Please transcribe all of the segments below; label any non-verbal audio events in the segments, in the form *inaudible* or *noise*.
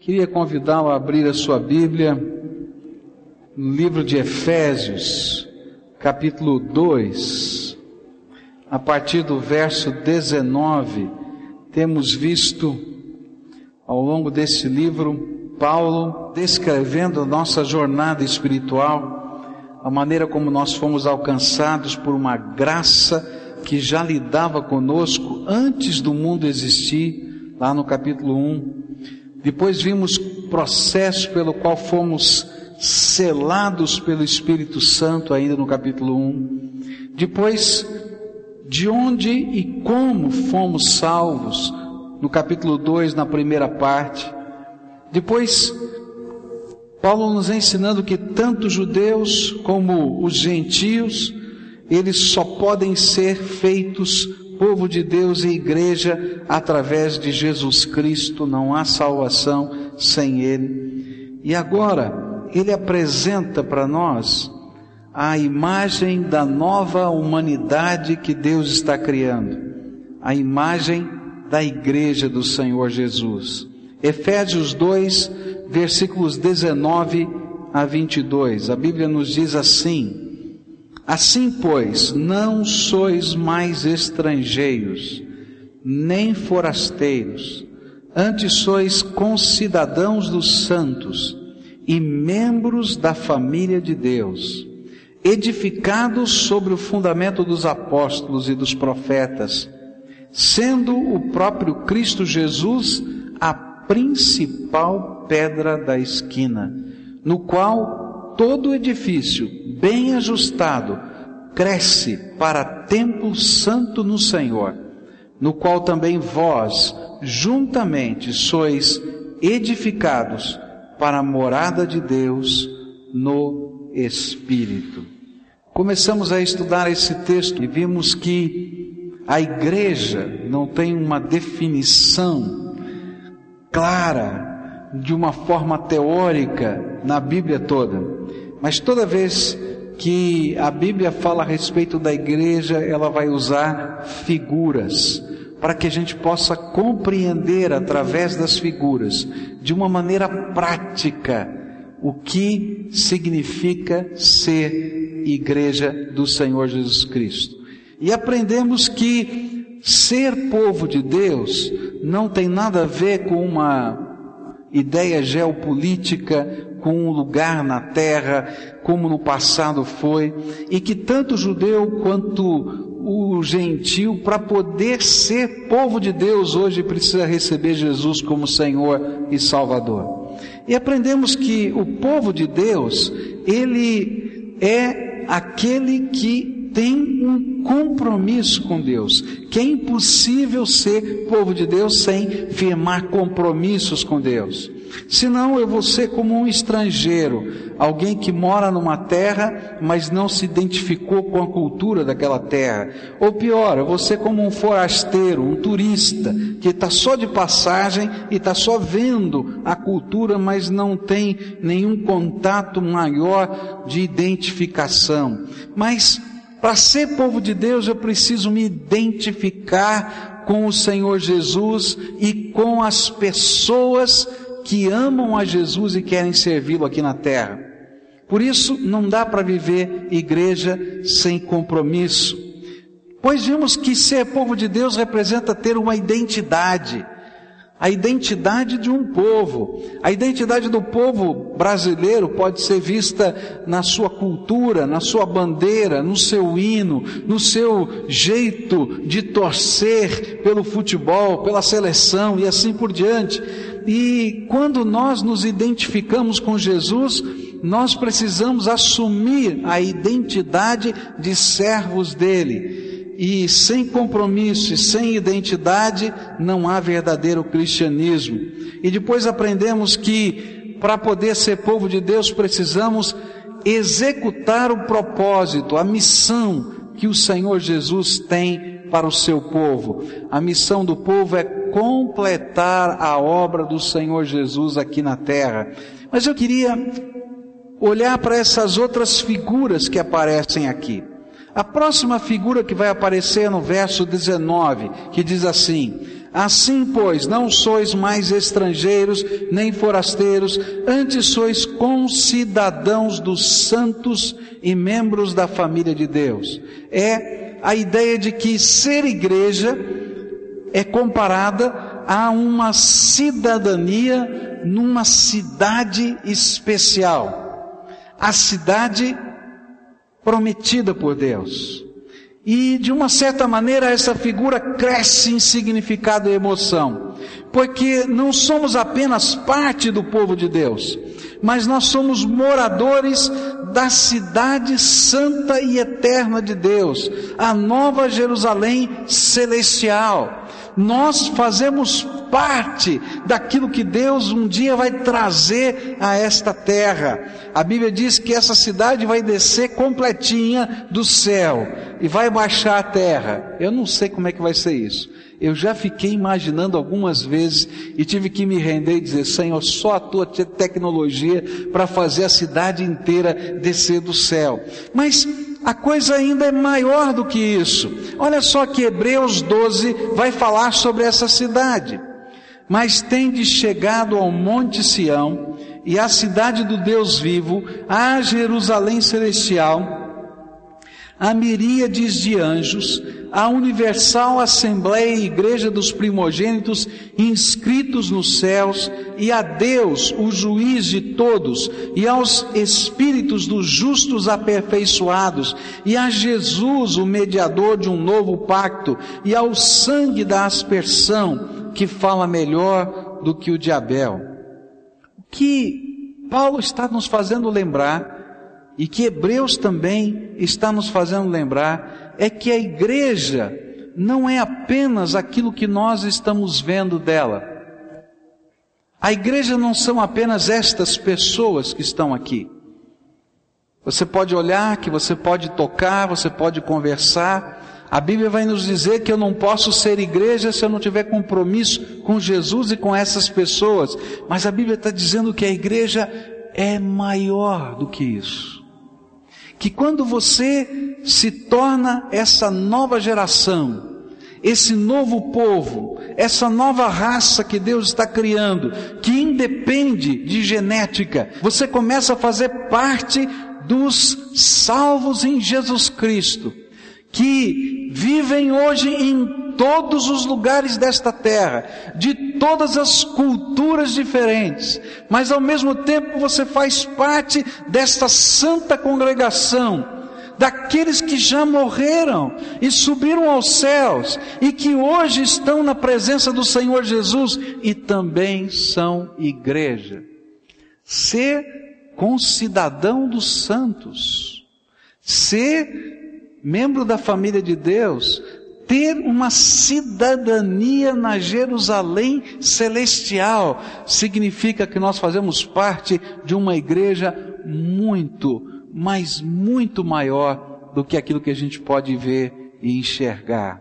Queria convidá-lo a abrir a sua Bíblia no livro de Efésios, capítulo 2, a partir do verso 19, temos visto ao longo desse livro Paulo descrevendo a nossa jornada espiritual, a maneira como nós fomos alcançados por uma graça que já lidava conosco antes do mundo existir, lá no capítulo 1. Depois vimos processo pelo qual fomos selados pelo Espírito Santo, ainda no capítulo 1. Depois, de onde e como fomos salvos, no capítulo 2, na primeira parte. Depois, Paulo nos ensinando que tanto judeus como os gentios, eles só podem ser feitos povo de Deus e igreja através de Jesus Cristo, não há salvação sem Ele. E agora, Ele apresenta para nós a imagem da nova humanidade que Deus está criando, a imagem da igreja do Senhor Jesus. Efésios 2, versículos 19 a 22, a Bíblia nos diz assim: Assim, pois, não sois mais estrangeiros, nem forasteiros, antes sois concidadãos dos santos e membros da família de Deus, edificados sobre o fundamento dos apóstolos e dos profetas, sendo o próprio Cristo Jesus a principal pedra da esquina, no qual todo edifício bem ajustado, cresce para templo santo no Senhor, no qual também vós, juntamente, sois edificados para a morada de Deus no Espírito. Começamos a estudar esse texto e vimos que a igreja não tem uma definição clara de uma forma teórica na Bíblia toda, mas toda vez que a Bíblia fala a respeito da igreja, ela vai usar figuras, para que a gente possa compreender através das figuras, de uma maneira prática, o que significa ser igreja do Senhor Jesus Cristo. E aprendemos que ser povo de Deus não tem nada a ver com uma ideia geopolítica, com um lugar na terra, como no passado foi, e que tanto o judeu quanto o gentil, para poder ser povo de Deus, hoje precisa receber Jesus como Senhor e Salvador. E aprendemos que o povo de Deus, ele é aquele que tem um compromisso com Deus, que é impossível ser povo de Deus sem firmar compromissos com Deus. Senão eu vou ser como um estrangeiro, alguém que mora numa terra, mas não se identificou com a cultura daquela terra. Ou pior, eu vou ser como um forasteiro, um turista, que está só de passagem e está só vendo a cultura, mas não tem nenhum contato maior de identificação. Mas para ser povo de Deus, eu preciso me identificar com o Senhor Jesus e com as pessoas que amam a Jesus e querem servi-lo aqui na terra. Por isso, não dá para viver igreja sem compromisso. Pois vimos que ser povo de Deus representa ter uma identidade a identidade de um povo. A identidade do povo brasileiro pode ser vista na sua cultura, na sua bandeira, no seu hino, no seu jeito de torcer pelo futebol, pela seleção e assim por diante. E quando nós nos identificamos com Jesus, nós precisamos assumir a identidade de servos dele e sem compromisso e sem identidade não há verdadeiro cristianismo. E depois aprendemos que para poder ser povo de Deus precisamos executar o propósito, a missão que o Senhor Jesus tem para o seu povo. A missão do povo é completar a obra do Senhor Jesus aqui na terra. Mas eu queria olhar para essas outras figuras que aparecem aqui. A próxima figura que vai aparecer no verso 19, que diz assim: Assim, pois, não sois mais estrangeiros nem forasteiros, antes sois concidadãos dos santos e membros da família de Deus. É a ideia de que ser igreja é comparada a uma cidadania numa cidade especial. A cidade prometida por Deus. E de uma certa maneira essa figura cresce em significado e emoção, porque não somos apenas parte do povo de Deus, mas nós somos moradores da cidade santa e eterna de Deus, a nova Jerusalém celestial. Nós fazemos parte daquilo que Deus um dia vai trazer a esta terra. A Bíblia diz que essa cidade vai descer completinha do céu e vai baixar a terra. Eu não sei como é que vai ser isso. Eu já fiquei imaginando algumas vezes e tive que me render e dizer, Senhor, só a tua tecnologia para fazer a cidade inteira descer do céu. Mas a coisa ainda é maior do que isso. Olha só que Hebreus 12 vai falar sobre essa cidade. Mas tendes chegado ao Monte Sião e à cidade do Deus vivo, à Jerusalém celestial, a miríades de anjos, a universal assembleia e igreja dos primogênitos inscritos nos céus, e a Deus, o juiz de todos, e aos espíritos dos justos aperfeiçoados, e a Jesus, o mediador de um novo pacto, e ao sangue da aspersão, que fala melhor do que o de Abel. O que Paulo está nos fazendo lembrar e que Hebreus também está nos fazendo lembrar é que a igreja não é apenas aquilo que nós estamos vendo dela. A igreja não são apenas estas pessoas que estão aqui. Você pode olhar, que você pode tocar, você pode conversar. A Bíblia vai nos dizer que eu não posso ser igreja se eu não tiver compromisso com Jesus e com essas pessoas. Mas a Bíblia está dizendo que a igreja é maior do que isso que quando você se torna essa nova geração, esse novo povo, essa nova raça que Deus está criando, que independe de genética, você começa a fazer parte dos salvos em Jesus Cristo, que vivem hoje em todos os lugares desta terra, de todas as culturas diferentes, mas ao mesmo tempo você faz parte desta santa congregação, daqueles que já morreram e subiram aos céus e que hoje estão na presença do Senhor Jesus e também são igreja. Ser concidadão dos santos, ser membro da família de Deus, ter uma cidadania na Jerusalém celestial significa que nós fazemos parte de uma igreja muito, mas muito maior do que aquilo que a gente pode ver e enxergar.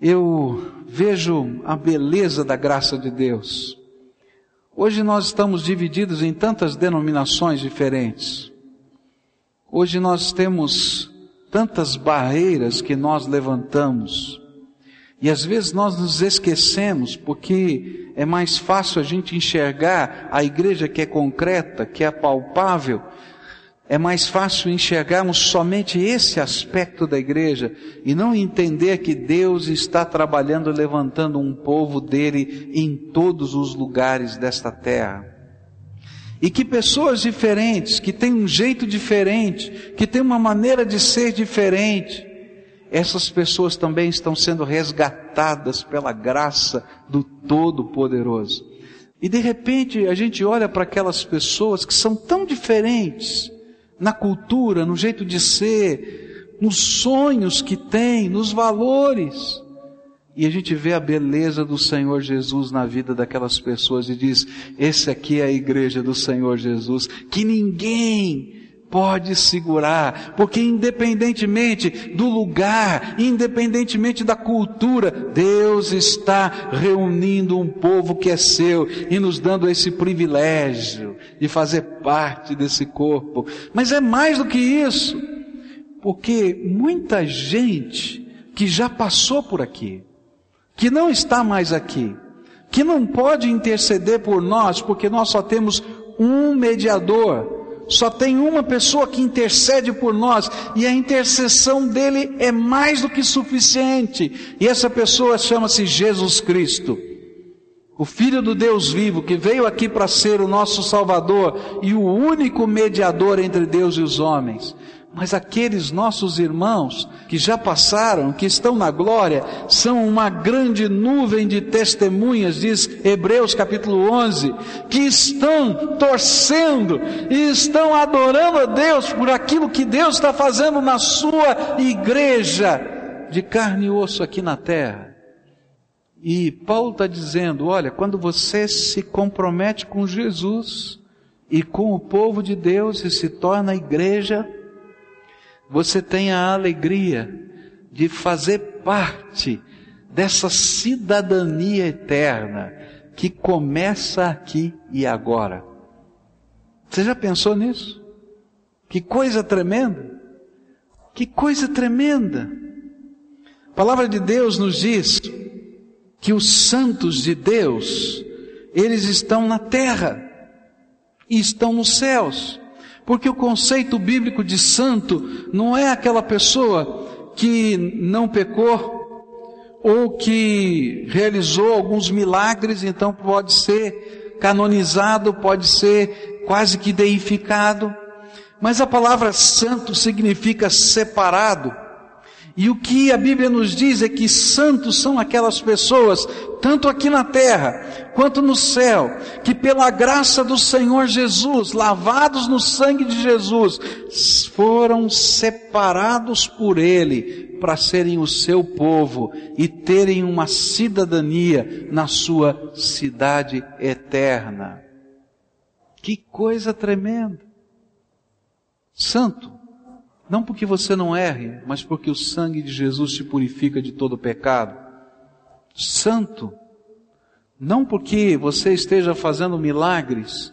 Eu vejo a beleza da graça de Deus. Hoje nós estamos divididos em tantas denominações diferentes. Hoje nós temos tantas barreiras que nós levantamos. E às vezes nós nos esquecemos porque é mais fácil a gente enxergar a igreja que é concreta, que é palpável. É mais fácil enxergarmos somente esse aspecto da igreja e não entender que Deus está trabalhando levantando um povo dele em todos os lugares desta terra. E que pessoas diferentes, que têm um jeito diferente, que têm uma maneira de ser diferente, essas pessoas também estão sendo resgatadas pela graça do Todo-Poderoso. E de repente a gente olha para aquelas pessoas que são tão diferentes na cultura, no jeito de ser, nos sonhos que têm, nos valores. E a gente vê a beleza do Senhor Jesus na vida daquelas pessoas e diz: esse aqui é a igreja do Senhor Jesus, que ninguém pode segurar, porque independentemente do lugar, independentemente da cultura, Deus está reunindo um povo que é seu e nos dando esse privilégio de fazer parte desse corpo. Mas é mais do que isso, porque muita gente que já passou por aqui, que não está mais aqui, que não pode interceder por nós, porque nós só temos um mediador, só tem uma pessoa que intercede por nós, e a intercessão dele é mais do que suficiente, e essa pessoa chama-se Jesus Cristo. O Filho do Deus vivo, que veio aqui para ser o nosso Salvador e o único mediador entre Deus e os homens. Mas aqueles nossos irmãos que já passaram, que estão na glória, são uma grande nuvem de testemunhas, diz Hebreus capítulo 11, que estão torcendo e estão adorando a Deus por aquilo que Deus está fazendo na sua igreja de carne e osso aqui na terra. E Paulo está dizendo: olha, quando você se compromete com Jesus e com o povo de Deus e se torna igreja, você tem a alegria de fazer parte dessa cidadania eterna que começa aqui e agora. Você já pensou nisso? Que coisa tremenda! Que coisa tremenda! A palavra de Deus nos diz que os santos de Deus, eles estão na terra e estão nos céus. Porque o conceito bíblico de santo não é aquela pessoa que não pecou ou que realizou alguns milagres, então pode ser canonizado, pode ser quase que deificado. Mas a palavra santo significa separado. E o que a Bíblia nos diz é que santos são aquelas pessoas, tanto aqui na terra quanto no céu, que pela graça do Senhor Jesus, lavados no sangue de Jesus, foram separados por Ele para serem o seu povo e terem uma cidadania na sua cidade eterna. Que coisa tremenda! Santo não porque você não erre, mas porque o sangue de Jesus te purifica de todo pecado. Santo. Não porque você esteja fazendo milagres,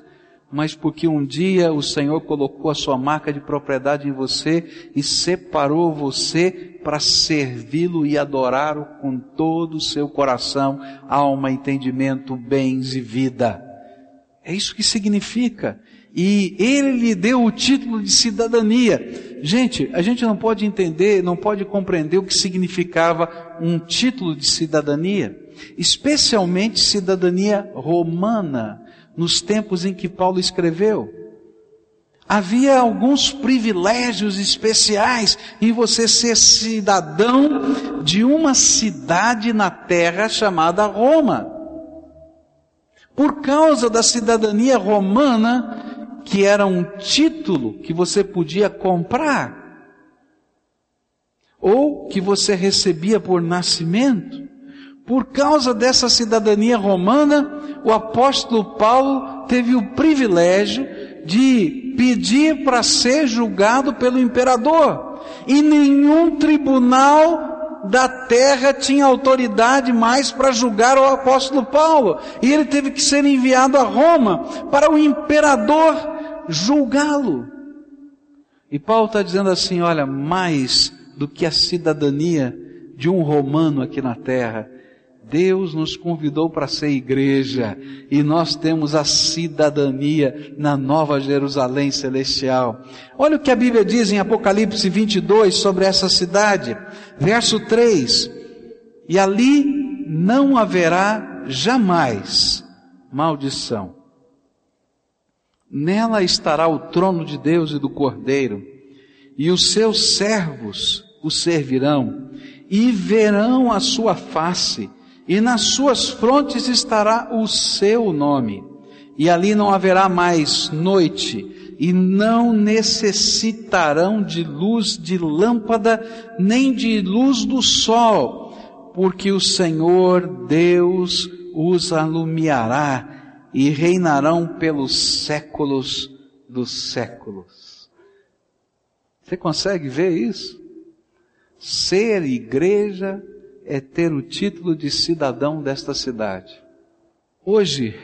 mas porque um dia o Senhor colocou a sua marca de propriedade em você e separou você para servi-lo e adorá-lo com todo o seu coração, alma, entendimento, bens e vida. É isso que significa e ele lhe deu o título de cidadania. Gente, a gente não pode entender, não pode compreender o que significava um título de cidadania, especialmente cidadania romana, nos tempos em que Paulo escreveu. Havia alguns privilégios especiais em você ser cidadão de uma cidade na terra chamada Roma. Por causa da cidadania romana, que era um título que você podia comprar, ou que você recebia por nascimento. Por causa dessa cidadania romana, o apóstolo Paulo teve o privilégio de pedir para ser julgado pelo imperador. E nenhum tribunal da terra tinha autoridade mais para julgar o apóstolo Paulo. E ele teve que ser enviado a Roma para o imperador julgá-lo. E Paulo está dizendo assim: olha, mais do que a cidadania de um romano aqui na terra, Deus nos convidou para ser igreja e nós temos a cidadania na Nova Jerusalém Celestial. Olha o que a Bíblia diz em Apocalipse 22 sobre essa cidade, verso 3: E ali não haverá jamais maldição Nela estará o trono de Deus e do Cordeiro, e os seus servos o servirão, e verão a sua face, e nas suas frontes estará o seu nome. E ali não haverá mais noite, e não necessitarão de luz de lâmpada, nem de luz do sol, porque o Senhor Deus os alumiará e reinarão pelos séculos dos séculos. Você consegue ver isso? Ser igreja é ter o título de cidadão desta cidade. Hoje,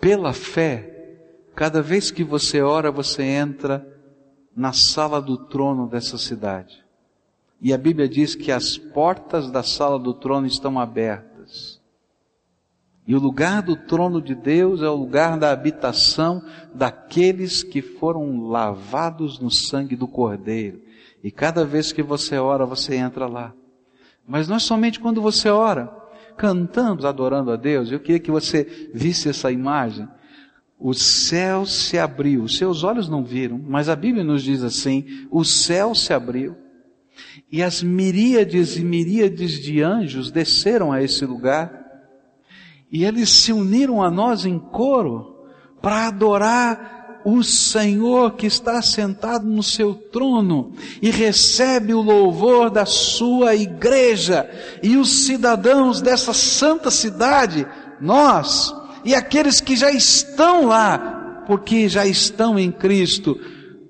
pela fé, cada vez que você ora, você entra na sala do trono dessa cidade. E a Bíblia diz que as portas da sala do trono estão abertas. E o lugar do trono de Deus é o lugar da habitação daqueles que foram lavados no sangue do Cordeiro. E cada vez que você ora, você entra lá. Mas não é somente quando você ora, cantamos, adorando a Deus. Eu queria que você visse essa imagem. O céu se abriu, seus olhos não viram, mas a Bíblia nos diz assim: o céu se abriu e as miríades e miríades de anjos desceram a esse lugar e eles se uniram a nós em coro para adorar o Senhor que está sentado no seu trono e recebe o louvor da sua igreja e os cidadãos dessa santa cidade, nós e aqueles que já estão lá, porque já estão em Cristo,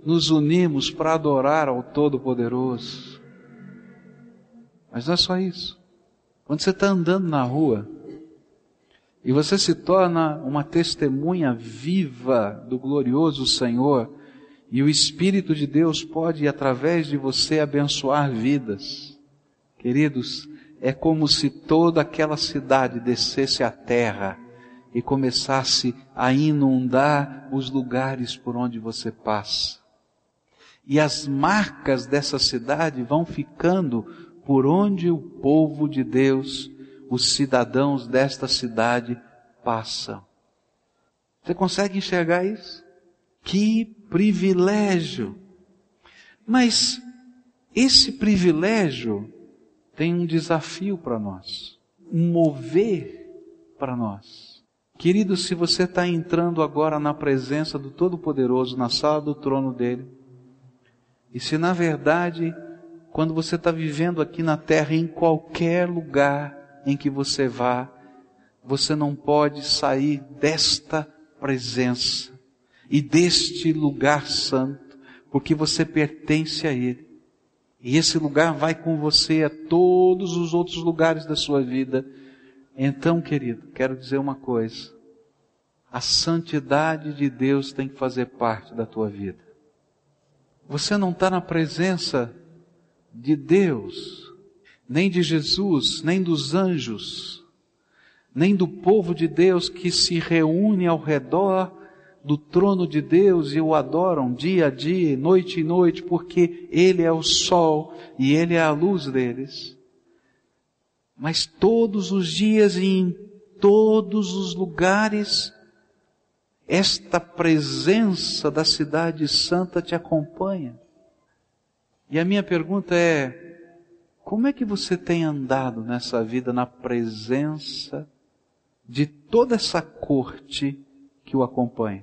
nos unimos para adorar ao Todo-Poderoso. Mas não é só isso. Quando você está andando na rua, e você se torna uma testemunha viva do glorioso Senhor, e o Espírito de Deus pode, através de você, abençoar vidas. Queridos, é como se toda aquela cidade descesse à terra e começasse a inundar os lugares por onde você passa. E as marcas dessa cidade vão ficando por onde o povo de Deus os cidadãos desta cidade passam. Você consegue enxergar isso? Que privilégio! Mas esse privilégio tem um desafio para nós, um mover para nós. Querido, se você está entrando agora na presença do Todo-Poderoso, na sala do trono dele, e se na verdade, quando você está vivendo aqui na terra, em qualquer lugar, em que você vá, você não pode sair desta presença e deste lugar santo, porque você pertence a Ele. E esse lugar vai com você a todos os outros lugares da sua vida. Então, querido, quero dizer uma coisa. A santidade de Deus tem que fazer parte da tua vida. Você não está na presença de Deus nem de Jesus, nem dos anjos, nem do povo de Deus que se reúne ao redor do trono de Deus e o adoram dia a dia, noite e noite, porque Ele é o sol e Ele é a luz deles. Mas todos os dias e em todos os lugares, esta presença da cidade santa te acompanha. E a minha pergunta é, como é que você tem andado nessa vida na presença de toda essa corte que o acompanha?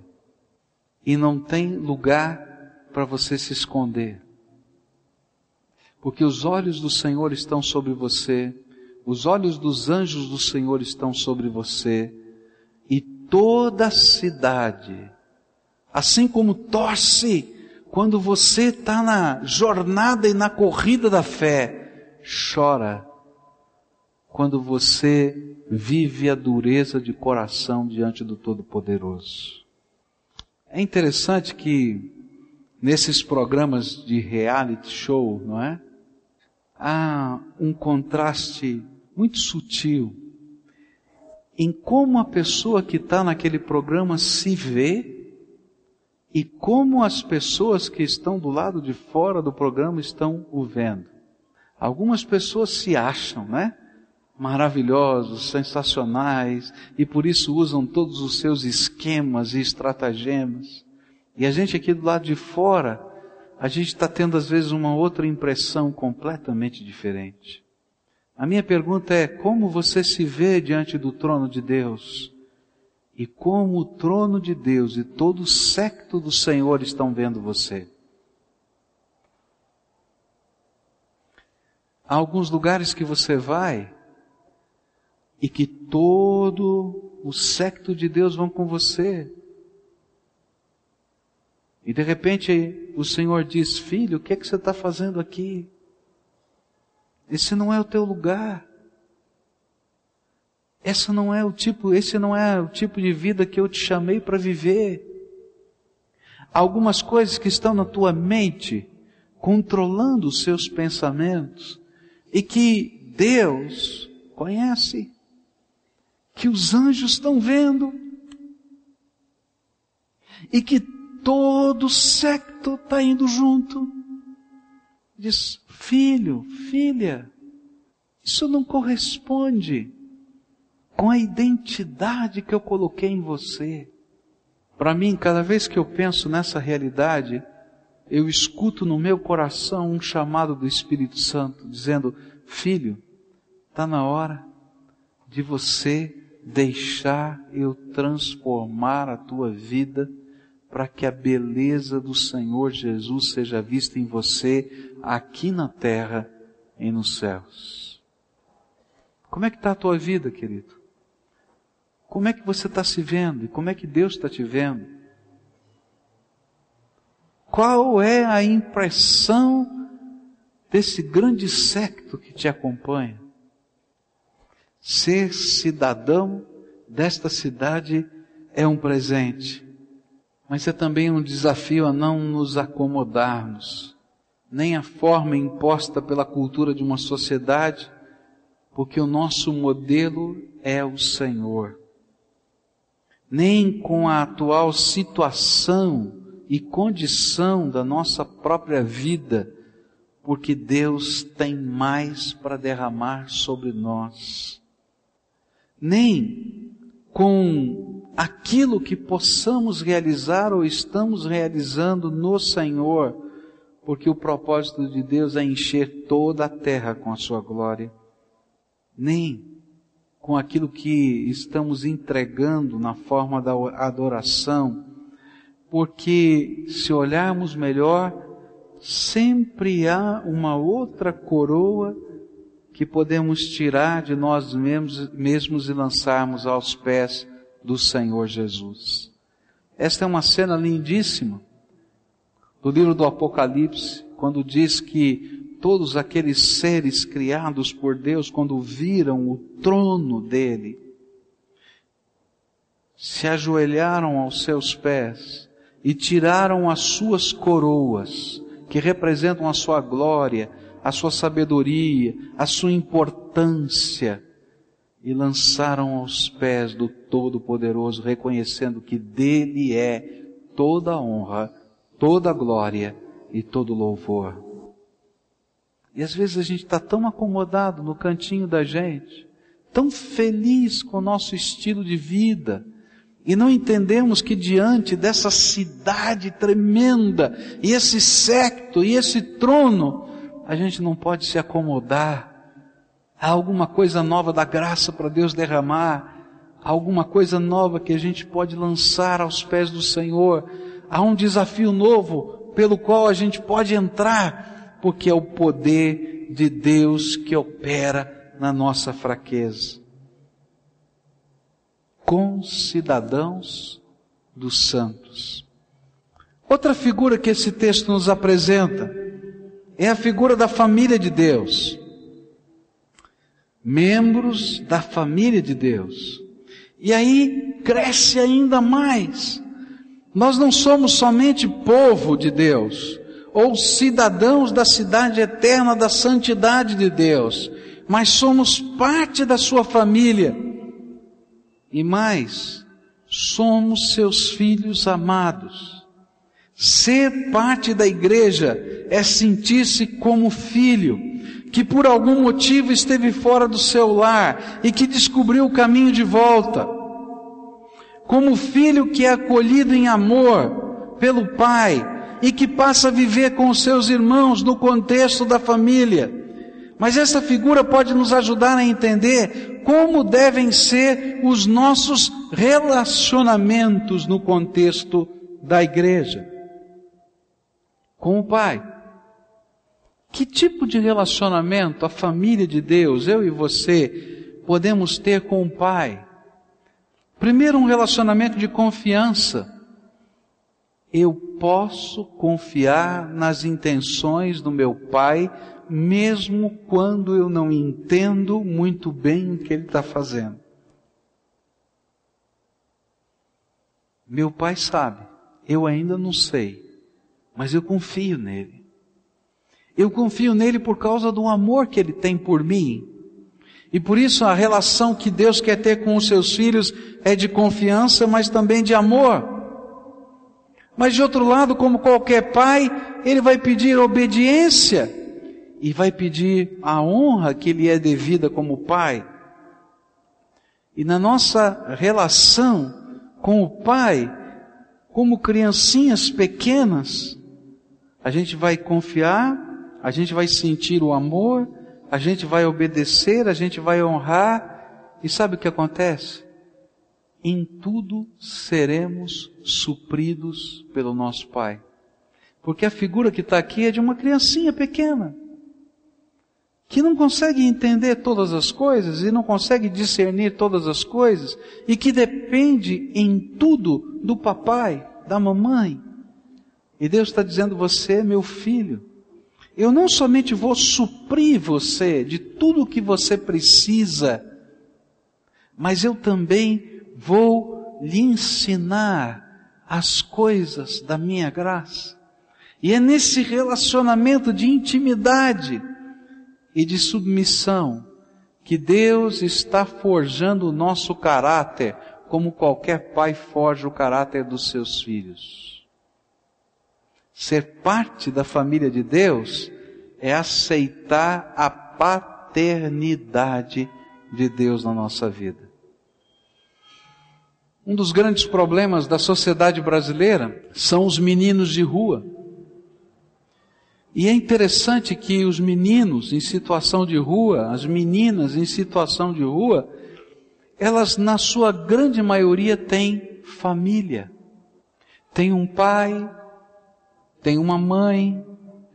E não tem lugar para você se esconder. Porque os olhos do Senhor estão sobre você, os olhos dos anjos do Senhor estão sobre você, e toda a cidade, assim como torce quando você está na jornada e na corrida da fé, chora quando você vive a dureza de coração diante do Todo-Poderoso. É interessante que nesses programas de reality show, não é? Há um contraste muito sutil em como a pessoa que está naquele programa se vê e como as pessoas que estão do lado de fora do programa estão o vendo. Algumas pessoas se acham, né? Maravilhosos, sensacionais, e por isso usam todos os seus esquemas e estratagemas. E a gente aqui do lado de fora, a gente está tendo às vezes uma outra impressão completamente diferente. A minha pergunta é: como você se vê diante do trono de Deus? E como o trono de Deus e todo o secto do Senhor estão vendo você? Há alguns lugares que você vai e que todo o secto de Deus vão com você. E de repente o Senhor diz: Filho, o que é que você está fazendo aqui? Esse não é o teu lugar. Essa não é o tipo, esse não é o tipo de vida que eu te chamei para viver. Algumas coisas que estão na tua mente controlando os seus pensamentos e que Deus conhece, que os anjos estão vendo e que todo o secto está indo junto. Diz, filho, filha, isso não corresponde com a identidade que eu coloquei em você. Para mim, cada vez que eu penso nessa realidade, eu escuto no meu coração um chamado do Espírito Santo dizendo: Filho, está na hora de você deixar eu transformar a tua vida para que a beleza do Senhor Jesus seja vista em você aqui na terra e nos céus. Como é que está a tua vida, querido? Como é que você está se vendo e como é que Deus está te vendo? Qual é a impressão desse grande secto que te acompanha? Ser cidadão desta cidade é um presente, mas é também um desafio a não nos acomodarmos, nem a forma imposta pela cultura de uma sociedade, porque o nosso modelo é o Senhor nem com a atual situação e condição da nossa própria vida, porque Deus tem mais para derramar sobre nós, nem com aquilo que possamos realizar ou estamos realizando no Senhor, porque o propósito de Deus é encher toda a terra com a sua glória, nem com aquilo que estamos entregando na forma da adoração, porque se olharmos melhor, sempre há uma outra coroa que podemos tirar de nós mesmos, mesmos e lançarmos aos pés do Senhor Jesus. Esta é uma cena lindíssima do livro do Apocalipse, quando diz que todos aqueles seres criados por Deus, quando viram o trono dele, se ajoelharam aos seus pés e tiraram as suas coroas, que representam a sua glória, a sua sabedoria, a sua importância, e lançaram aos pés do Todo-Poderoso, reconhecendo que dele é toda a honra, toda a glória e todo louvor. E às vezes a gente está tão acomodado no cantinho da gente, tão feliz com o nosso estilo de vida, e não entendemos que diante dessa cidade tremenda, e esse secto, e esse trono, a gente não pode se acomodar. Há alguma coisa nova da graça para Deus derramar, há alguma coisa nova que a gente pode lançar aos pés do Senhor, há um desafio novo pelo qual a gente pode entrar porque é o poder de Deus que opera na nossa fraqueza. Com cidadãos dos santos. Outra figura que esse texto nos apresenta é a figura da família de Deus. Membros da família de Deus. E aí cresce ainda mais. Nós não somos somente povo de Deus, ou cidadãos da cidade eterna da santidade de Deus, mas somos parte da sua família. E mais, somos seus filhos amados. Ser parte da igreja é sentir-se como filho, que por algum motivo esteve fora do seu lar e que descobriu o caminho de volta. Como filho que é acolhido em amor pelo pai, e que passa a viver com os seus irmãos no contexto da família. Mas essa figura pode nos ajudar a entender como devem ser os nossos relacionamentos no contexto da igreja. Com o Pai. Que tipo de relacionamento a família de Deus, eu e você, podemos ter com o Pai? Primeiro, um relacionamento de confiança eu posso confiar nas intenções do meu Pai, mesmo quando eu não entendo muito bem o que Ele está fazendo. Meu Pai sabe, eu ainda não sei, mas eu confio nele. Eu confio nele por causa do amor que ele tem por mim. E por isso a relação que Deus quer ter com os seus filhos é de confiança, mas também de amor. Mas de outro lado, como qualquer pai, ele vai pedir obediência e vai pedir a honra que lhe é devida como pai. E na nossa relação com o pai, como criancinhas pequenas, a gente vai confiar, a gente vai sentir o amor, a gente vai obedecer, a gente vai honrar, e sabe o que acontece? Em tudo seremos supridos pelo nosso Pai. Porque a figura que está aqui é de uma criancinha pequena, que não consegue entender todas as coisas e não consegue discernir todas as coisas, e que depende em tudo do papai, da mamãe. E Deus está dizendo: Você é meu filho. Eu não somente vou suprir você de tudo o que você precisa, mas eu também vou lhe ensinar as coisas da minha graça. E é nesse relacionamento de intimidade e de submissão que Deus está forjando o nosso caráter, como qualquer pai forja o caráter dos seus filhos. Ser parte da família de Deus é aceitar a paternidade de Deus na nossa vida. Um dos grandes problemas da sociedade brasileira são os meninos de rua. E é interessante que os meninos em situação de rua, as meninas em situação de rua, elas na sua grande maioria têm família. Tem um pai, tem uma mãe,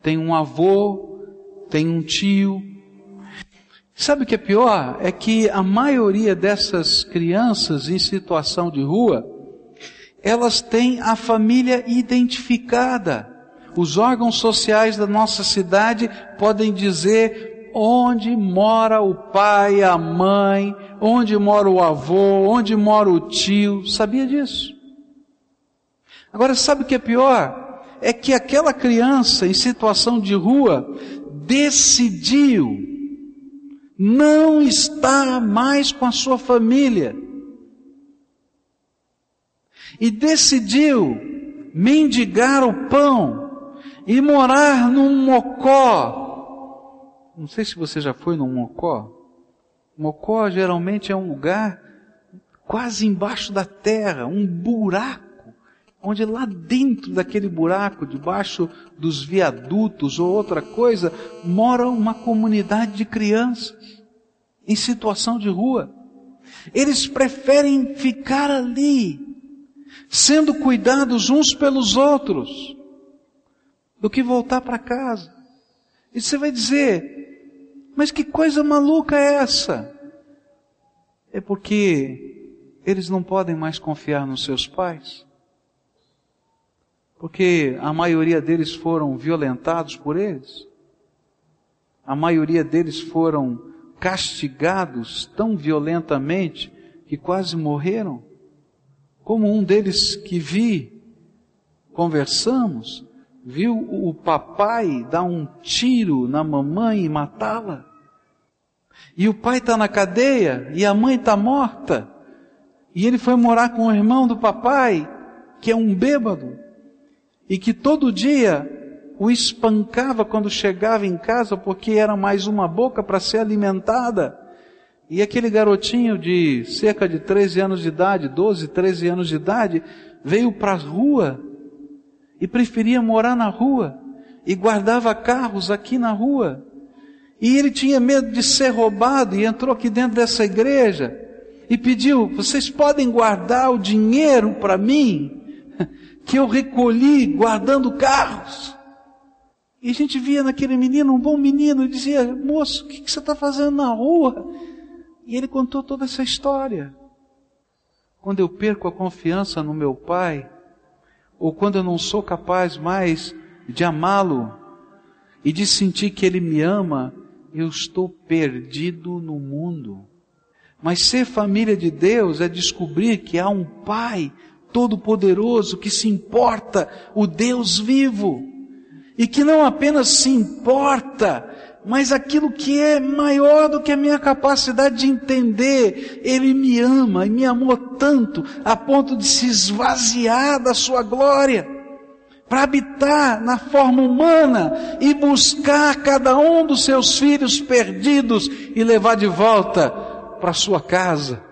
tem um avô, tem um tio. Sabe o que é pior? É que a maioria dessas crianças em situação de rua, elas têm a família identificada. Os órgãos sociais da nossa cidade podem dizer onde mora o pai, a mãe, onde mora o avô, onde mora o tio. Sabia disso? Agora, sabe o que é pior? é que aquela criança em situação de rua decidiu não estar mais com a sua família. E decidiu mendigar o pão e morar num mocó. Não sei se você já foi num mocó. Mocó geralmente é um lugar quase embaixo da terra, um buraco onde lá dentro daquele buraco, debaixo dos viadutos ou outra coisa, mora uma comunidade de crianças em situação de rua. Eles preferem ficar ali, sendo cuidados uns pelos outros, do que voltar para casa. E você vai dizer, mas que coisa maluca é essa? É porque eles não podem mais confiar nos seus pais porque a maioria deles foram violentados por eles. A maioria deles foram castigados tão violentamente que quase morreram. Como um deles que vi, conversamos, viu o papai dar um tiro na mamãe e matá-la. E o pai está na cadeia e a mãe está morta. E ele foi morar com o irmão do papai, que é um bêbado e que todo dia o espancava quando chegava em casa porque era mais uma boca para ser alimentada. E aquele garotinho de cerca de 13 anos de idade, 12, 13 anos de idade, veio para a rua e preferia morar na rua e guardava carros aqui na rua. E ele tinha medo de ser roubado e entrou aqui dentro dessa igreja e pediu: "Vocês podem guardar o dinheiro para mim?" *laughs* que eu recolhi guardando carros. E a gente via naquele menino, um bom menino, e dizia, moço, o que, que você está fazendo na rua? E ele contou toda essa história. Quando eu perco a confiança no meu pai, ou quando eu não sou capaz mais de amá-lo e de sentir que ele me ama, eu estou perdido no mundo. Mas ser família de Deus é descobrir que há um pai Todo-Poderoso que se importa, o Deus vivo. e que não apenas se importa, mas aquilo que é maior do que a minha capacidade de entender, Ele me ama e me amou tanto a ponto de se esvaziar da sua glória, para habitar na forma humana e buscar cada um dos seus filhos perdidos e levar de volta para sua casa.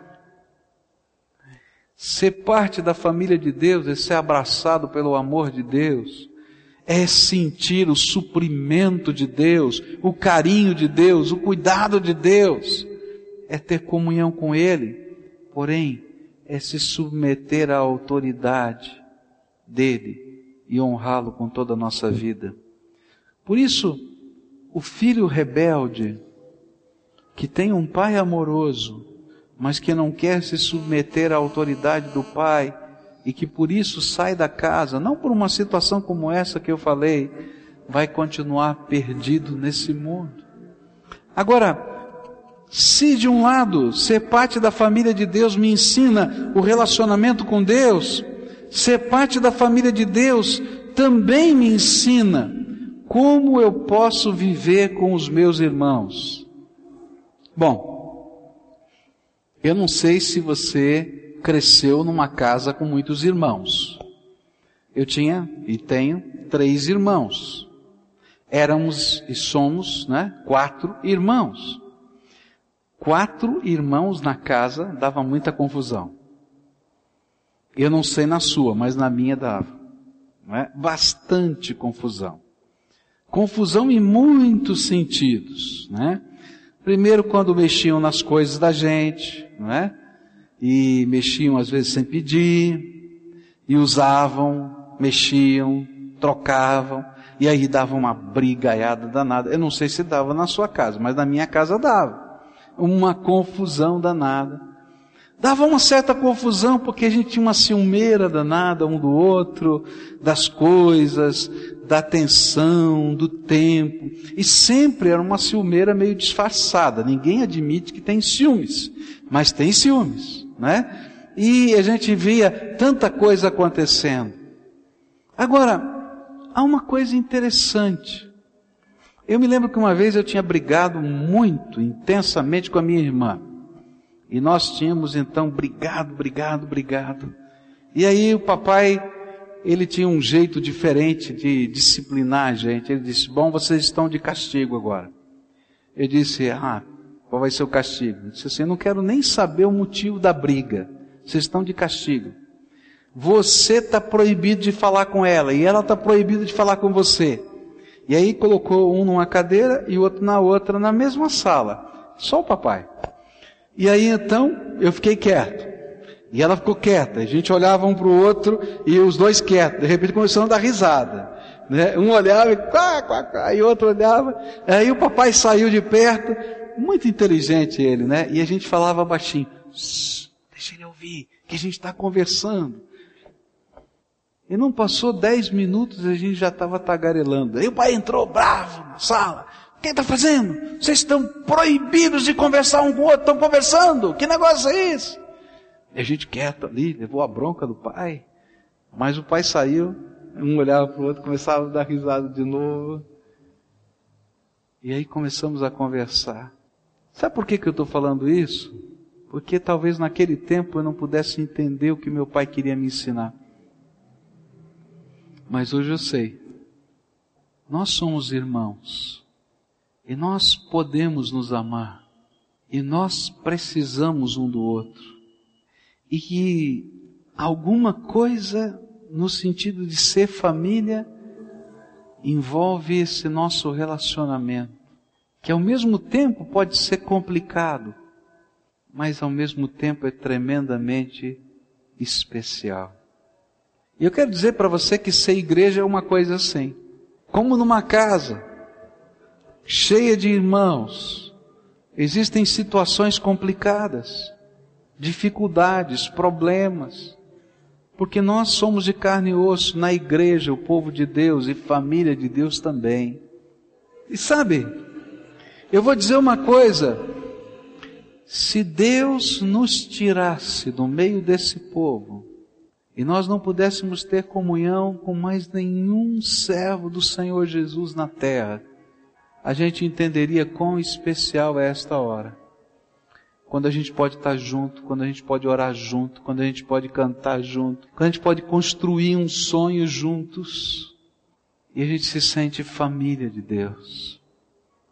Ser parte da família de Deus é ser abraçado pelo amor de Deus é sentir o suprimento de Deus, o carinho de Deus, o cuidado de Deus, é ter comunhão com Ele, porém, é se submeter à autoridade dele e honrá-lo com toda a nossa vida. Por isso, o filho rebelde, que tem um pai amoroso, mas que não quer se submeter à autoridade do pai, e que por isso sai da casa, não por uma situação como essa que eu falei, vai continuar perdido nesse mundo. Agora, se de um lado ser parte da família de Deus me ensina o relacionamento com Deus, ser parte da família de Deus também me ensina como eu posso viver com os meus irmãos. Bom, eu não sei se você cresceu numa casa com muitos irmãos. Eu tinha e tenho três irmãos. Éramos e somos, né, quatro irmãos. Quatro irmãos na casa dava muita confusão. Eu não sei na sua, mas na minha dava. É? Bastante confusão. Confusão em muitos sentidos, né? Primeiro quando mexiam nas coisas da gente, não é? E mexiam às vezes sem pedir, e usavam, mexiam, trocavam, e aí dava uma brigaiada danada. Eu não sei se dava na sua casa, mas na minha casa dava. Uma confusão danada. Dava uma certa confusão porque a gente tinha uma ciumeira danada um do outro, das coisas, da atenção, do tempo. E sempre era uma ciumeira meio disfarçada. Ninguém admite que tem ciúmes, mas tem ciúmes né? E a gente via tanta coisa acontecendo. Agora, há uma coisa interessante. Eu me lembro que uma vez eu tinha brigado muito intensamente com a minha irmã. E nós tínhamos então brigado, brigado, brigado. E aí o papai, ele tinha um jeito diferente de disciplinar a gente. Ele disse: Bom, vocês estão de castigo agora. Eu disse: Ah, qual vai ser o castigo? Ele disse assim: Eu não quero nem saber o motivo da briga. Vocês estão de castigo. Você está proibido de falar com ela e ela está proibida de falar com você. E aí colocou um numa cadeira e o outro na outra, na mesma sala. Só o papai. E aí então eu fiquei quieto. E ela ficou quieta. A gente olhava um para o outro e os dois quietos. De repente começaram a dar risada. Né? Um olhava e quá, quá, quá, e outro olhava. Aí o papai saiu de perto muito inteligente ele, né? E a gente falava baixinho, deixa ele ouvir, que a gente está conversando. E não passou dez minutos a gente já estava tagarelando. Aí o pai entrou bravo na sala. O que está fazendo? Vocês estão proibidos de conversar um com o outro, estão conversando. Que negócio é esse? E a gente quieto ali, levou a bronca do pai. Mas o pai saiu, um olhava para o outro, começava a dar risada de novo. E aí começamos a conversar. Sabe por que, que eu estou falando isso? Porque talvez naquele tempo eu não pudesse entender o que meu pai queria me ensinar. Mas hoje eu sei. Nós somos irmãos. E nós podemos nos amar. E nós precisamos um do outro. E que alguma coisa no sentido de ser família envolve esse nosso relacionamento que ao mesmo tempo pode ser complicado, mas ao mesmo tempo é tremendamente especial. E eu quero dizer para você que ser igreja é uma coisa assim, como numa casa cheia de irmãos, existem situações complicadas, dificuldades, problemas, porque nós somos de carne e osso na igreja, o povo de Deus e família de Deus também. E sabe, eu vou dizer uma coisa: se Deus nos tirasse do meio desse povo e nós não pudéssemos ter comunhão com mais nenhum servo do Senhor Jesus na terra, a gente entenderia quão especial é esta hora. Quando a gente pode estar junto, quando a gente pode orar junto, quando a gente pode cantar junto, quando a gente pode construir um sonho juntos, e a gente se sente família de Deus.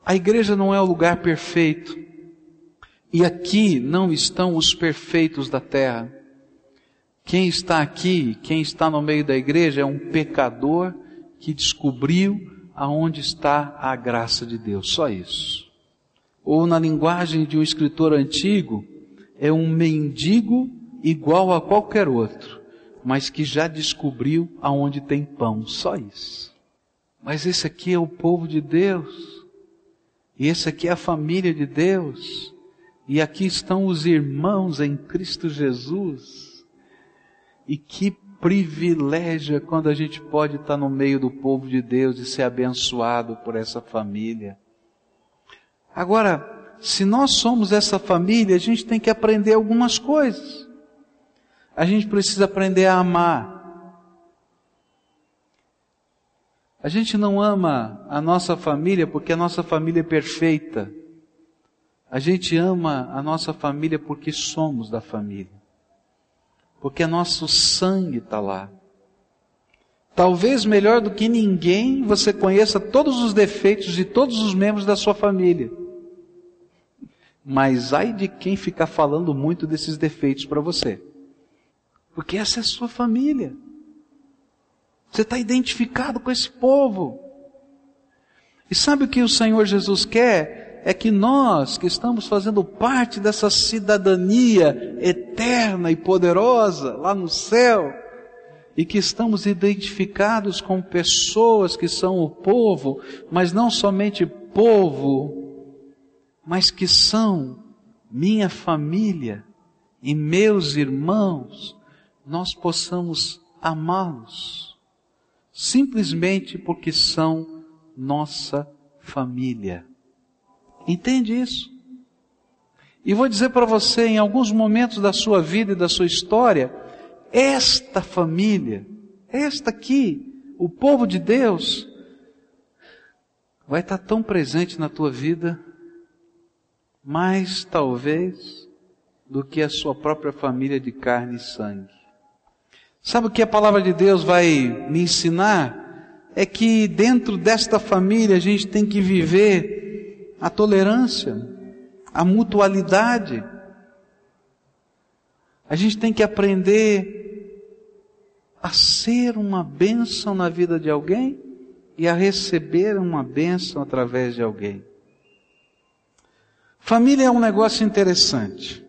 A igreja não é o lugar perfeito, e aqui não estão os perfeitos da terra. Quem está aqui, quem está no meio da igreja é um pecador que descobriu aonde está a graça de Deus, só isso. Ou na linguagem de um escritor antigo, é um mendigo igual a qualquer outro, mas que já descobriu aonde tem pão, só isso. Mas esse aqui é o povo de Deus. E esse aqui é a família de Deus. E aqui estão os irmãos em Cristo Jesus. E que privilégio é quando a gente pode estar no meio do povo de Deus e ser abençoado por essa família. Agora, se nós somos essa família, a gente tem que aprender algumas coisas. A gente precisa aprender a amar. A gente não ama a nossa família porque a nossa família é perfeita. A gente ama a nossa família porque somos da família porque nosso sangue está lá. Talvez melhor do que ninguém você conheça todos os defeitos de todos os membros da sua família. Mas ai de quem ficar falando muito desses defeitos para você. Porque essa é a sua família. Você está identificado com esse povo. E sabe o que o Senhor Jesus quer? é que nós, que estamos fazendo parte dessa cidadania eterna e poderosa lá no céu, e que estamos identificados com pessoas que são o povo, mas não somente povo, mas que são minha família e meus irmãos, nós possamos amá-los, simplesmente porque são nossa família. Entende isso? E vou dizer para você, em alguns momentos da sua vida e da sua história, esta família, esta aqui, o povo de Deus, vai estar tão presente na tua vida, mais talvez do que a sua própria família de carne e sangue. Sabe o que a palavra de Deus vai me ensinar? É que dentro desta família a gente tem que viver a tolerância, a mutualidade. A gente tem que aprender a ser uma bênção na vida de alguém e a receber uma bênção através de alguém. Família é um negócio interessante.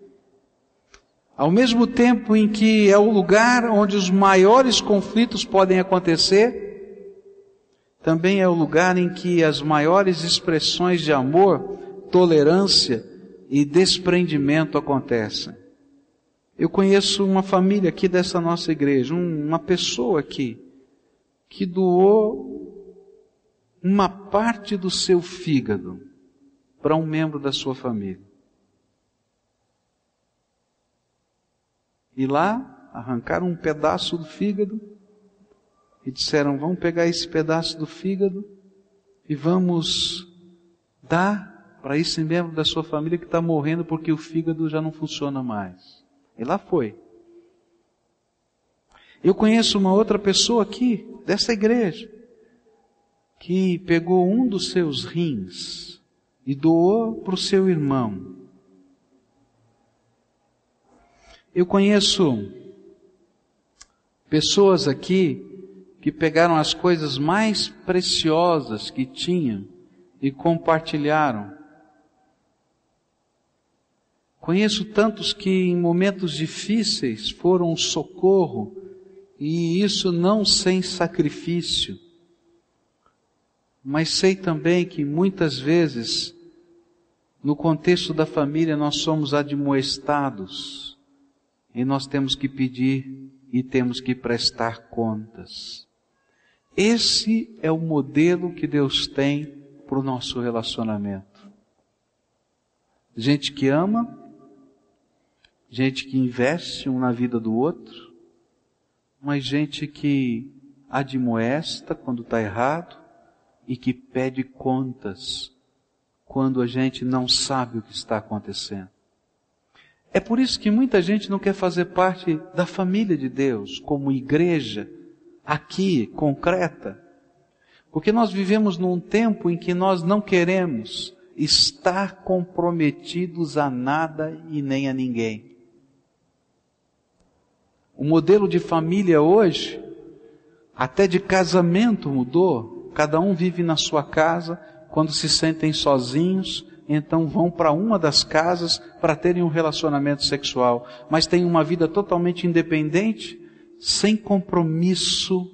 Ao mesmo tempo em que é o lugar onde os maiores conflitos podem acontecer, também é o lugar em que as maiores expressões de amor, tolerância e desprendimento acontecem. Eu conheço uma família aqui dessa nossa igreja, uma pessoa aqui, que doou uma parte do seu fígado para um membro da sua família. E lá arrancaram um pedaço do fígado e disseram: Vamos pegar esse pedaço do fígado e vamos dar para esse membro da sua família que está morrendo porque o fígado já não funciona mais. E lá foi. Eu conheço uma outra pessoa aqui, dessa igreja, que pegou um dos seus rins e doou para o seu irmão. Eu conheço pessoas aqui que pegaram as coisas mais preciosas que tinham e compartilharam. Conheço tantos que em momentos difíceis foram um socorro e isso não sem sacrifício. Mas sei também que muitas vezes no contexto da família nós somos admoestados e nós temos que pedir e temos que prestar contas. Esse é o modelo que Deus tem para o nosso relacionamento. Gente que ama, gente que investe um na vida do outro, mas gente que admoesta quando está errado e que pede contas quando a gente não sabe o que está acontecendo. É por isso que muita gente não quer fazer parte da família de Deus, como igreja, aqui, concreta. Porque nós vivemos num tempo em que nós não queremos estar comprometidos a nada e nem a ninguém. O modelo de família hoje, até de casamento mudou. Cada um vive na sua casa, quando se sentem sozinhos, então vão para uma das casas para terem um relacionamento sexual, mas têm uma vida totalmente independente, sem compromisso.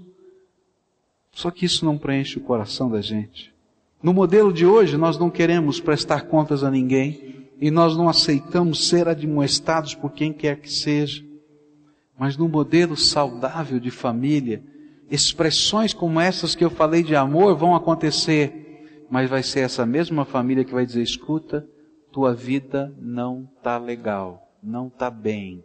Só que isso não preenche o coração da gente. No modelo de hoje, nós não queremos prestar contas a ninguém e nós não aceitamos ser admoestados por quem quer que seja. Mas no modelo saudável de família, expressões como essas que eu falei de amor vão acontecer mas vai ser essa mesma família que vai dizer: escuta, tua vida não está legal, não está bem.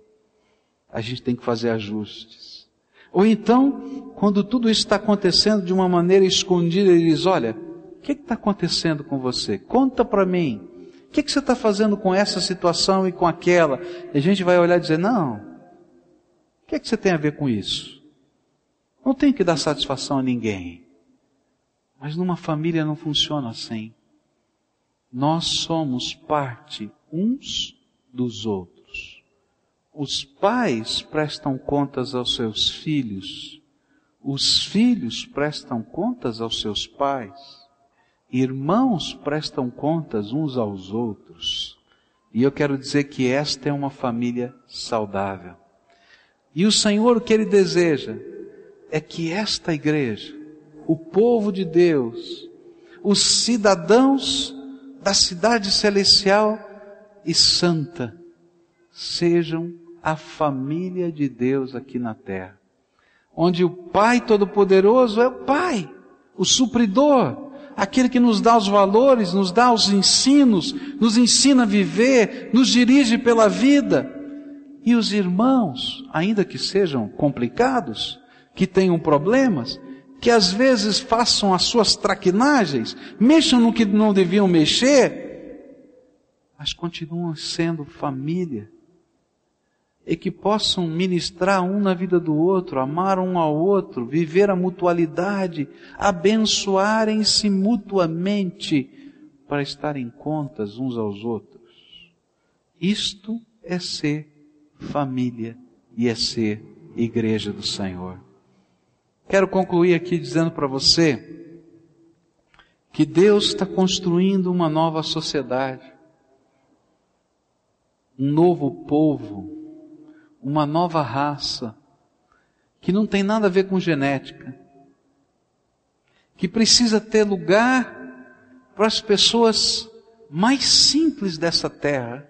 A gente tem que fazer ajustes. Ou então, quando tudo isso está acontecendo de uma maneira escondida, ele diz: olha, o que está acontecendo com você? Conta para mim. O que, que você está fazendo com essa situação e com aquela? E a gente vai olhar e dizer: não. O que, que você tem a ver com isso? Não tem que dar satisfação a ninguém. Mas numa família não funciona assim. Nós somos parte uns dos outros. Os pais prestam contas aos seus filhos. Os filhos prestam contas aos seus pais. Irmãos prestam contas uns aos outros. E eu quero dizer que esta é uma família saudável. E o Senhor o que Ele deseja é que esta igreja o povo de Deus, os cidadãos da cidade celestial e santa, sejam a família de Deus aqui na terra. Onde o Pai Todo-Poderoso é o Pai, o supridor, aquele que nos dá os valores, nos dá os ensinos, nos ensina a viver, nos dirige pela vida. E os irmãos, ainda que sejam complicados, que tenham problemas, que às vezes façam as suas traquinagens, mexam no que não deviam mexer, mas continuam sendo família. E que possam ministrar um na vida do outro, amar um ao outro, viver a mutualidade, abençoarem-se mutuamente para estarem contas uns aos outros. Isto é ser família e é ser igreja do Senhor. Quero concluir aqui dizendo para você que Deus está construindo uma nova sociedade, um novo povo, uma nova raça, que não tem nada a ver com genética, que precisa ter lugar para as pessoas mais simples dessa terra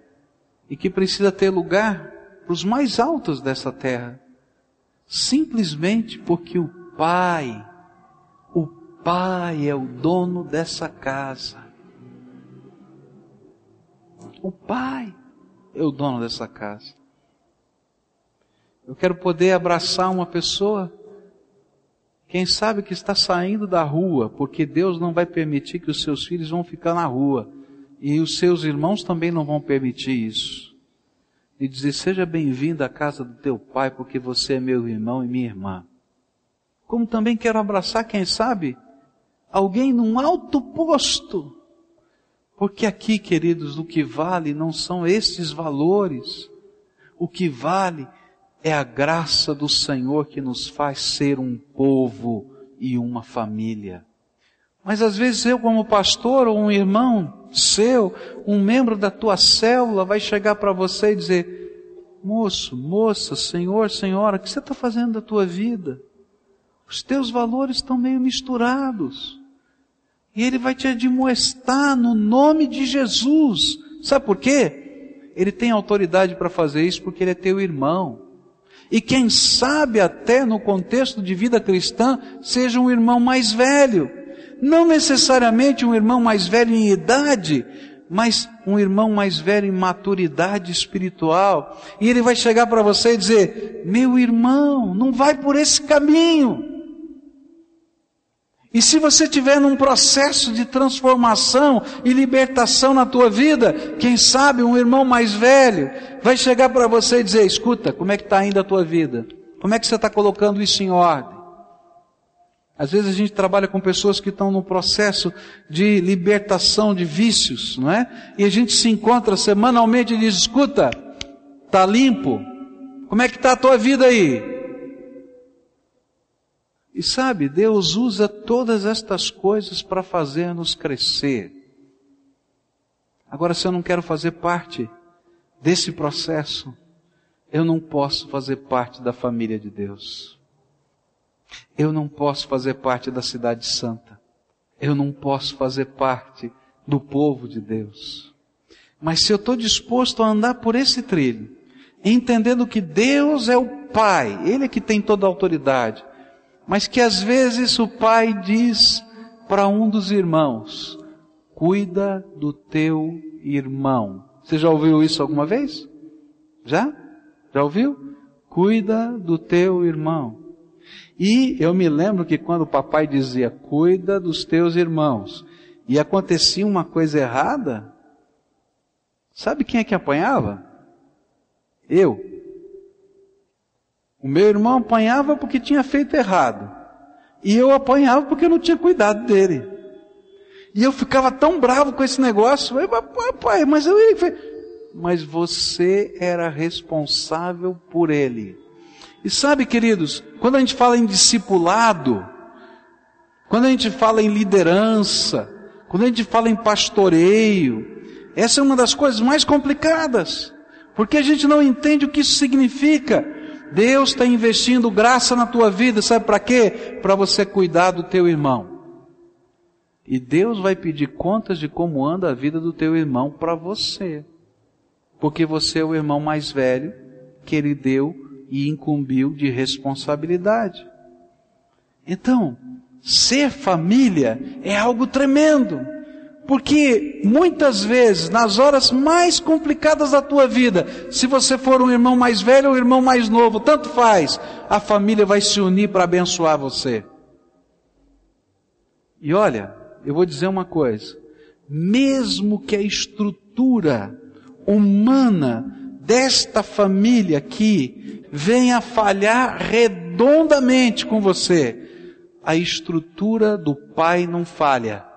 e que precisa ter lugar para os mais altos dessa terra, simplesmente porque o Pai, o Pai é o dono dessa casa. O Pai é o dono dessa casa. Eu quero poder abraçar uma pessoa, quem sabe que está saindo da rua, porque Deus não vai permitir que os seus filhos vão ficar na rua. E os seus irmãos também não vão permitir isso. E dizer, seja bem-vindo à casa do teu pai, porque você é meu irmão e minha irmã como também quero abraçar, quem sabe, alguém num alto posto. Porque aqui, queridos, o que vale não são esses valores. O que vale é a graça do Senhor que nos faz ser um povo e uma família. Mas às vezes eu, como pastor ou um irmão seu, um membro da tua célula, vai chegar para você e dizer: Moço, moça, senhor, senhora, o que você está fazendo da tua vida? Os teus valores estão meio misturados. E ele vai te admoestar no nome de Jesus. Sabe por quê? Ele tem autoridade para fazer isso porque ele é teu irmão. E quem sabe até no contexto de vida cristã, seja um irmão mais velho. Não necessariamente um irmão mais velho em idade, mas um irmão mais velho em maturidade espiritual, e ele vai chegar para você e dizer: Meu irmão, não vai por esse caminho. E se você tiver num processo de transformação e libertação na tua vida, quem sabe um irmão mais velho vai chegar para você e dizer: Escuta, como é que está ainda a tua vida? Como é que você está colocando isso em ordem? Às vezes a gente trabalha com pessoas que estão no processo de libertação de vícios, não é? E a gente se encontra semanalmente e diz: escuta, tá limpo? Como é que está a tua vida aí? E sabe, Deus usa todas estas coisas para fazer-nos crescer. Agora, se eu não quero fazer parte desse processo, eu não posso fazer parte da família de Deus. Eu não posso fazer parte da cidade santa. Eu não posso fazer parte do povo de Deus. Mas se eu estou disposto a andar por esse trilho, entendendo que Deus é o Pai, Ele é que tem toda a autoridade, mas que às vezes o Pai diz para um dos irmãos: cuida do teu irmão. Você já ouviu isso alguma vez? Já? Já ouviu? Cuida do teu irmão. E eu me lembro que quando o papai dizia, cuida dos teus irmãos, e acontecia uma coisa errada, sabe quem é que apanhava? Eu. O meu irmão apanhava porque tinha feito errado. E eu apanhava porque eu não tinha cuidado dele. E eu ficava tão bravo com esse negócio. Papai, mas eu Mas você era responsável por ele. E sabe, queridos, quando a gente fala em discipulado, quando a gente fala em liderança, quando a gente fala em pastoreio, essa é uma das coisas mais complicadas, porque a gente não entende o que isso significa. Deus está investindo graça na tua vida, sabe para quê? Para você cuidar do teu irmão. E Deus vai pedir contas de como anda a vida do teu irmão para você. Porque você é o irmão mais velho que ele deu e incumbiu de responsabilidade. Então, ser família é algo tremendo. Porque muitas vezes, nas horas mais complicadas da tua vida, se você for um irmão mais velho ou um irmão mais novo, tanto faz, a família vai se unir para abençoar você. E olha, eu vou dizer uma coisa: mesmo que a estrutura humana desta família aqui venha falhar redondamente com você, a estrutura do Pai não falha.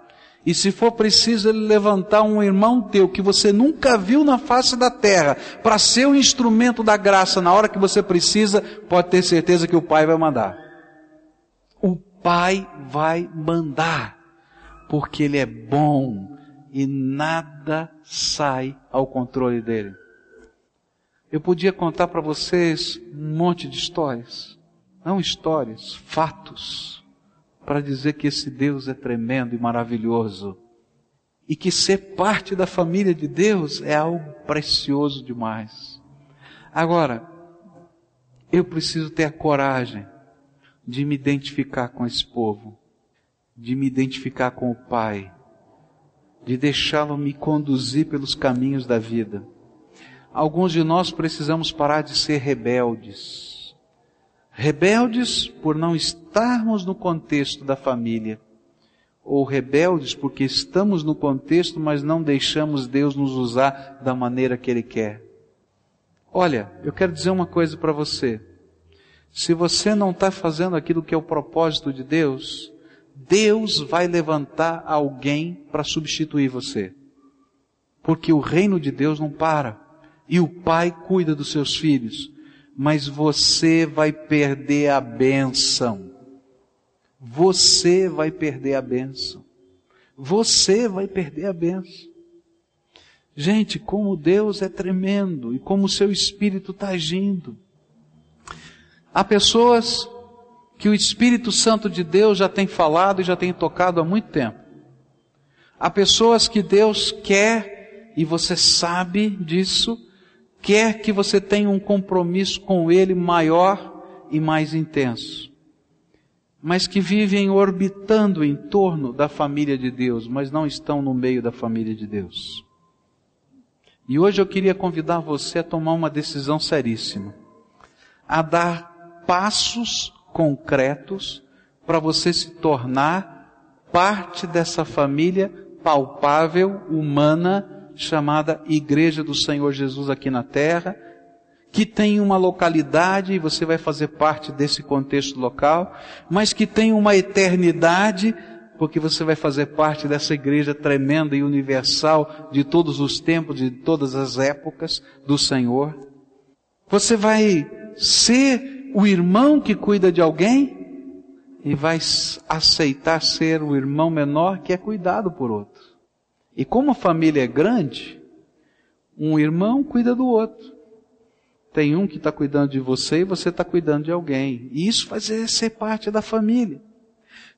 E se for preciso ele levantar um irmão teu que você nunca viu na face da terra, para ser o instrumento da graça na hora que você precisa, pode ter certeza que o Pai vai mandar. O Pai vai mandar, porque Ele é bom e nada sai ao controle dele. Eu podia contar para vocês um monte de histórias. Não histórias, fatos. Para dizer que esse Deus é tremendo e maravilhoso. E que ser parte da família de Deus é algo precioso demais. Agora, eu preciso ter a coragem de me identificar com esse povo, de me identificar com o Pai, de deixá-lo me conduzir pelos caminhos da vida alguns de nós precisamos parar de ser rebeldes. Rebeldes por não estarmos no contexto da família, ou rebeldes porque estamos no contexto, mas não deixamos Deus nos usar da maneira que Ele quer. Olha, eu quero dizer uma coisa para você. Se você não está fazendo aquilo que é o propósito de Deus, Deus vai levantar alguém para substituir você. Porque o reino de Deus não para e o pai cuida dos seus filhos, mas você vai perder a bênção. Você vai perder a bênção. Você vai perder a bênção. Gente, como Deus é tremendo e como o seu espírito está agindo. Há pessoas que o Espírito Santo de Deus já tem falado e já tem tocado há muito tempo. Há pessoas que Deus quer, e você sabe disso, quer que você tenha um compromisso com Ele maior e mais intenso, mas que vivem orbitando em torno da família de Deus, mas não estão no meio da família de Deus. E hoje eu queria convidar você a tomar uma decisão seríssima, a dar passos concretos para você se tornar parte dessa família palpável, humana, chamada Igreja do Senhor Jesus aqui na terra, que tem uma localidade e você vai fazer parte desse contexto local, mas que tem uma eternidade porque você vai fazer parte dessa igreja tremenda e universal de todos os tempos, de todas as épocas do Senhor. Você vai ser o irmão que cuida de alguém e vai aceitar ser o irmão menor que é cuidado por outro. E como a família é grande, um irmão cuida do outro. Tem um que está cuidando de você e você está cuidando de alguém. E isso faz ser parte da família.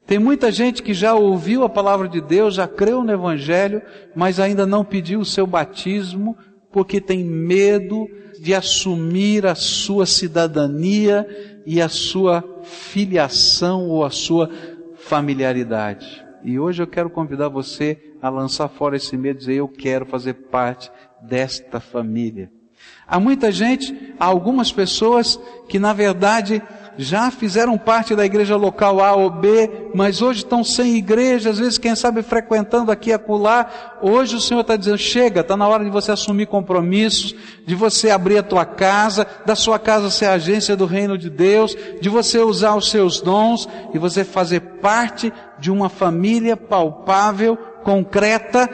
Tem muita gente que já ouviu a palavra de Deus, já creu no Evangelho, mas ainda não pediu o seu batismo, porque tem medo de assumir a sua cidadania e a sua filiação ou a sua familiaridade. E hoje eu quero convidar você a lançar fora esse medo e dizer: Eu quero fazer parte desta família. Há muita gente, há algumas pessoas que na verdade já fizeram parte da igreja local A ou B, mas hoje estão sem igreja, às vezes, quem sabe, frequentando aqui e acolá. Hoje o Senhor está dizendo, chega, está na hora de você assumir compromissos, de você abrir a tua casa, da sua casa ser agência do reino de Deus, de você usar os seus dons e você fazer parte de uma família palpável, concreta,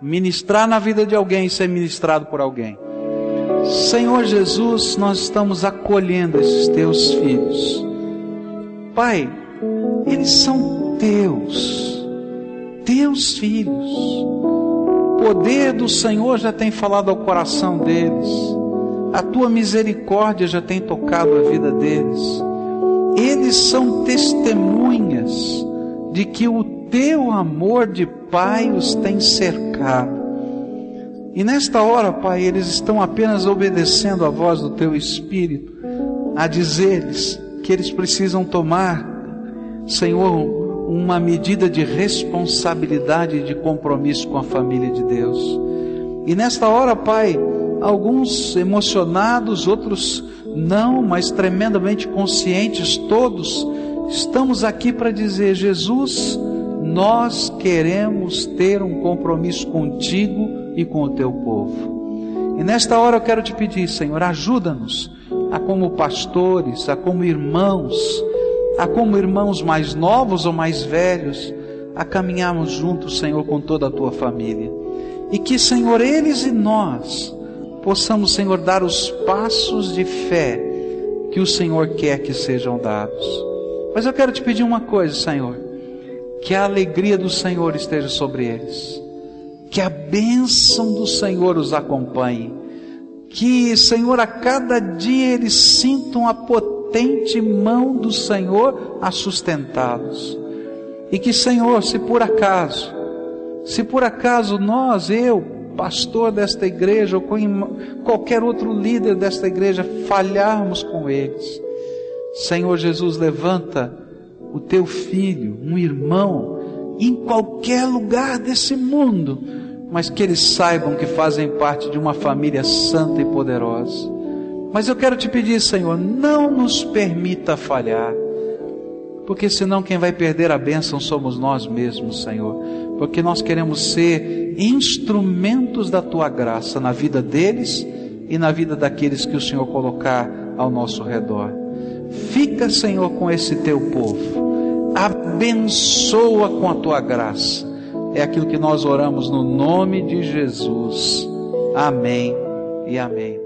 ministrar na vida de alguém e ser ministrado por alguém. Senhor Jesus, nós estamos acolhendo esses teus filhos. Pai, eles são teus, teus filhos. O poder do Senhor já tem falado ao coração deles. A tua misericórdia já tem tocado a vida deles. Eles são testemunhas de que o teu amor de Pai os tem cercado. E nesta hora, Pai, eles estão apenas obedecendo a voz do Teu Espírito, a dizer-lhes que eles precisam tomar, Senhor, uma medida de responsabilidade e de compromisso com a família de Deus. E nesta hora, Pai, alguns emocionados, outros não, mas tremendamente conscientes, todos, estamos aqui para dizer: Jesus, nós queremos ter um compromisso contigo e com o teu povo. E nesta hora eu quero te pedir, Senhor, ajuda-nos a como pastores, a como irmãos, a como irmãos mais novos ou mais velhos, a caminharmos juntos, Senhor, com toda a tua família. E que, Senhor, eles e nós possamos, Senhor, dar os passos de fé que o Senhor quer que sejam dados. Mas eu quero te pedir uma coisa, Senhor, que a alegria do Senhor esteja sobre eles que a bênção do Senhor os acompanhe. Que, Senhor, a cada dia eles sintam a potente mão do Senhor a sustentá-los. E que, Senhor, se por acaso, se por acaso nós, eu, pastor desta igreja, ou qualquer outro líder desta igreja, falharmos com eles, Senhor Jesus, levanta o teu filho, um irmão, em qualquer lugar desse mundo, mas que eles saibam que fazem parte de uma família santa e poderosa. Mas eu quero te pedir, Senhor, não nos permita falhar, porque senão quem vai perder a bênção somos nós mesmos, Senhor, porque nós queremos ser instrumentos da tua graça na vida deles e na vida daqueles que o Senhor colocar ao nosso redor. Fica, Senhor, com esse teu povo, abençoa com a tua graça é aquilo que nós oramos no nome de Jesus. Amém e amém.